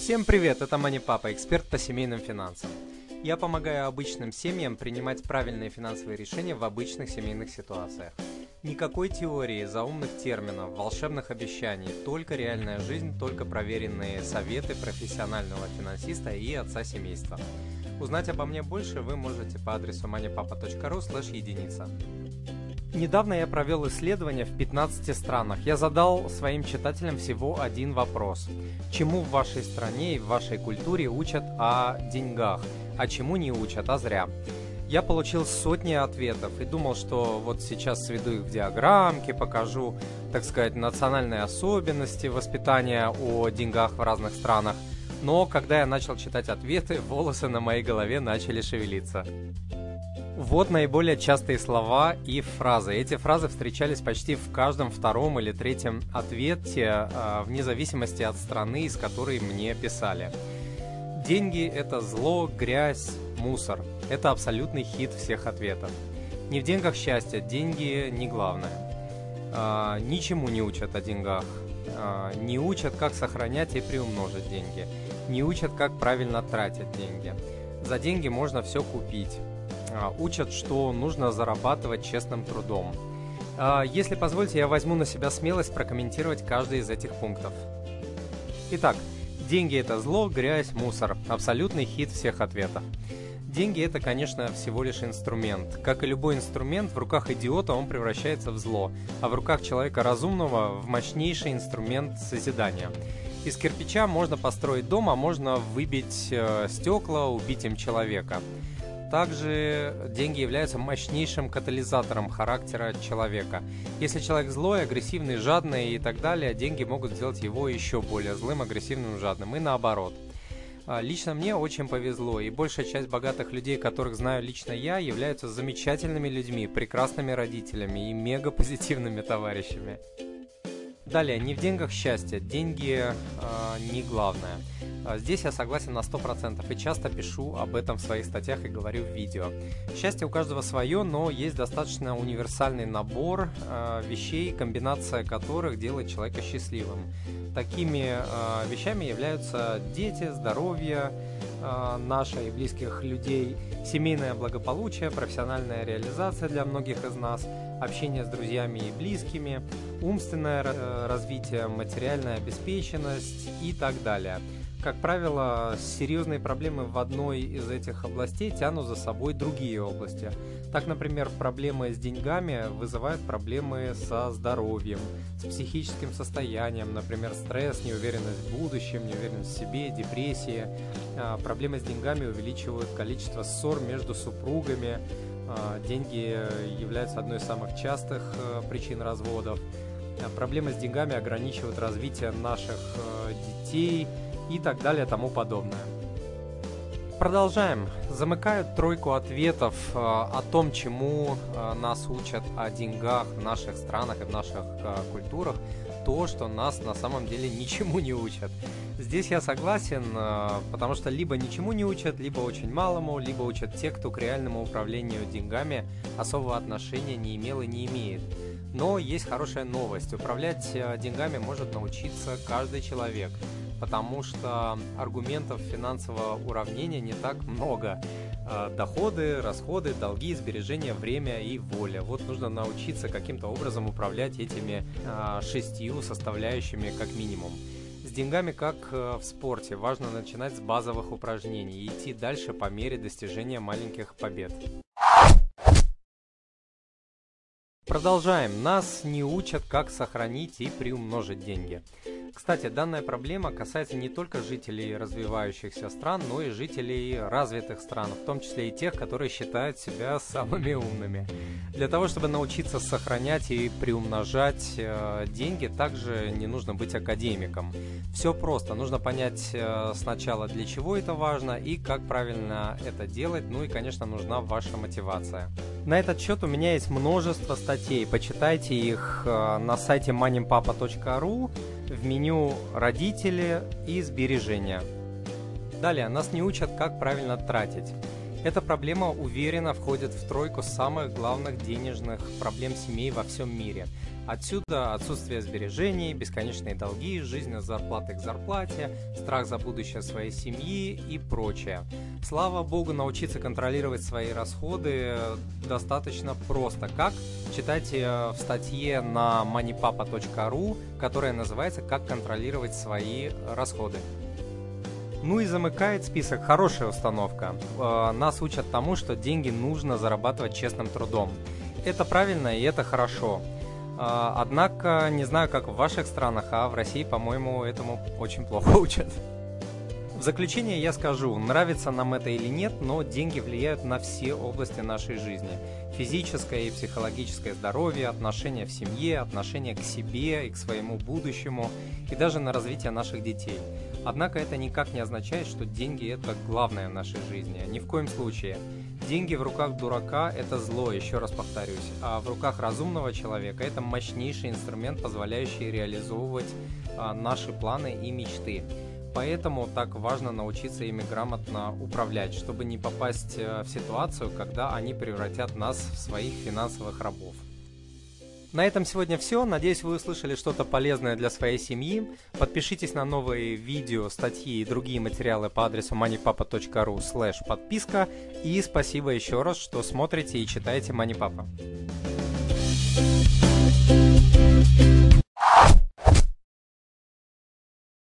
Всем привет, это Мани Папа, эксперт по семейным финансам. Я помогаю обычным семьям принимать правильные финансовые решения в обычных семейных ситуациях. Никакой теории, заумных терминов, волшебных обещаний, только реальная жизнь, только проверенные советы профессионального финансиста и отца семейства. Узнать обо мне больше вы можете по адресу moneypapa.ru единица. Недавно я провел исследование в 15 странах. Я задал своим читателям всего один вопрос. Чему в вашей стране и в вашей культуре учат о деньгах, а чему не учат, а зря? Я получил сотни ответов и думал, что вот сейчас сведу их в диаграммке, покажу, так сказать, национальные особенности воспитания о деньгах в разных странах. Но когда я начал читать ответы, волосы на моей голове начали шевелиться. Вот наиболее частые слова и фразы. Эти фразы встречались почти в каждом втором или третьем ответе, а, вне зависимости от страны, из которой мне писали. Деньги – это зло, грязь, мусор. Это абсолютный хит всех ответов. Не в деньгах счастье, деньги не главное. А, ничему не учат о деньгах. А, не учат, как сохранять и приумножить деньги. Не учат, как правильно тратить деньги. За деньги можно все купить учат, что нужно зарабатывать честным трудом. А, если позволите, я возьму на себя смелость прокомментировать каждый из этих пунктов. Итак, деньги это зло, грязь, мусор. Абсолютный хит всех ответов. Деньги это, конечно, всего лишь инструмент. Как и любой инструмент, в руках идиота он превращается в зло, а в руках человека разумного в мощнейший инструмент созидания. Из кирпича можно построить дом, а можно выбить э, стекла, убить им человека. Также деньги являются мощнейшим катализатором характера человека. Если человек злой, агрессивный, жадный и так далее, деньги могут сделать его еще более злым, агрессивным, жадным. И наоборот. А, лично мне очень повезло, и большая часть богатых людей, которых знаю лично я, являются замечательными людьми, прекрасными родителями и мега позитивными товарищами. Далее, не в деньгах счастье, деньги э, не главное. А, здесь я согласен на 100% и часто пишу об этом в своих статьях и говорю в видео. Счастье у каждого свое, но есть достаточно универсальный набор э, вещей, комбинация которых делает человека счастливым. Такими э, вещами являются дети, здоровье э, наше и близких людей, семейное благополучие, профессиональная реализация для многих из нас, общение с друзьями и близкими, умственное развитие, материальная обеспеченность и так далее – как правило, серьезные проблемы в одной из этих областей тянут за собой другие области. Так, например, проблемы с деньгами вызывают проблемы со здоровьем, с психическим состоянием, например, стресс, неуверенность в будущем, неуверенность в себе, депрессия. А, проблемы с деньгами увеличивают количество ссор между супругами. А, деньги являются одной из самых частых э, причин разводов. А, проблемы с деньгами ограничивают развитие наших э, детей, и так далее тому подобное. Продолжаем. Замыкают тройку ответов э, о том, чему э, нас учат о деньгах в наших странах и в наших э, культурах, то, что нас на самом деле ничему не учат. Здесь я согласен, э, потому что либо ничему не учат, либо очень малому, либо учат те, кто к реальному управлению деньгами особого отношения не имел и не имеет. Но есть хорошая новость. Управлять э, деньгами может научиться каждый человек потому что аргументов финансового уравнения не так много. А, доходы, расходы, долги, сбережения, время и воля. Вот нужно научиться каким-то образом управлять этими а, шестью составляющими как минимум. С деньгами, как э, в спорте, важно начинать с базовых упражнений и идти дальше по мере достижения маленьких побед. Продолжаем. Нас не учат, как сохранить и приумножить деньги. Кстати, данная проблема касается не только жителей развивающихся стран, но и жителей развитых стран, в том числе и тех, которые считают себя самыми умными. Для того, чтобы научиться сохранять и приумножать э, деньги, также не нужно быть академиком. Все просто. Нужно понять э, сначала, для чего это важно и как правильно это делать. Ну и, конечно, нужна ваша мотивация. На этот счет у меня есть множество статей. Почитайте их э, на сайте manimpapa.ru в меню «Родители» и «Сбережения». Далее, нас не учат, как правильно тратить. Эта проблема уверенно входит в тройку самых главных денежных проблем семей во всем мире. Отсюда отсутствие сбережений, бесконечные долги, жизнь от зарплаты к зарплате, страх за будущее своей семьи и прочее. Слава богу, научиться контролировать свои расходы достаточно просто. Как? Читайте в статье на moneypapa.ru, которая называется «Как контролировать свои расходы». Ну и замыкает список хорошая установка. Э, нас учат тому, что деньги нужно зарабатывать честным трудом. Это правильно и это хорошо. Э, однако, не знаю, как в ваших странах, а в России, по-моему, этому очень плохо учат. В заключение я скажу, нравится нам это или нет, но деньги влияют на все области нашей жизни. Физическое и психологическое здоровье, отношения в семье, отношения к себе и к своему будущему, и даже на развитие наших детей – Однако это никак не означает, что деньги это главное в нашей жизни. Ни в коем случае. Деньги в руках дурака – это зло, еще раз повторюсь, а в руках разумного человека – это мощнейший инструмент, позволяющий реализовывать а, наши планы и мечты. Поэтому так важно научиться ими грамотно управлять, чтобы не попасть э, в ситуацию, когда они превратят нас в своих финансовых рабов. На этом сегодня все. Надеюсь, вы услышали что-то полезное для своей семьи. Подпишитесь на новые видео, статьи и другие материалы по адресу moneypapa.ru слэш подписка. И спасибо еще раз, что смотрите и читаете Манипапа. Papa.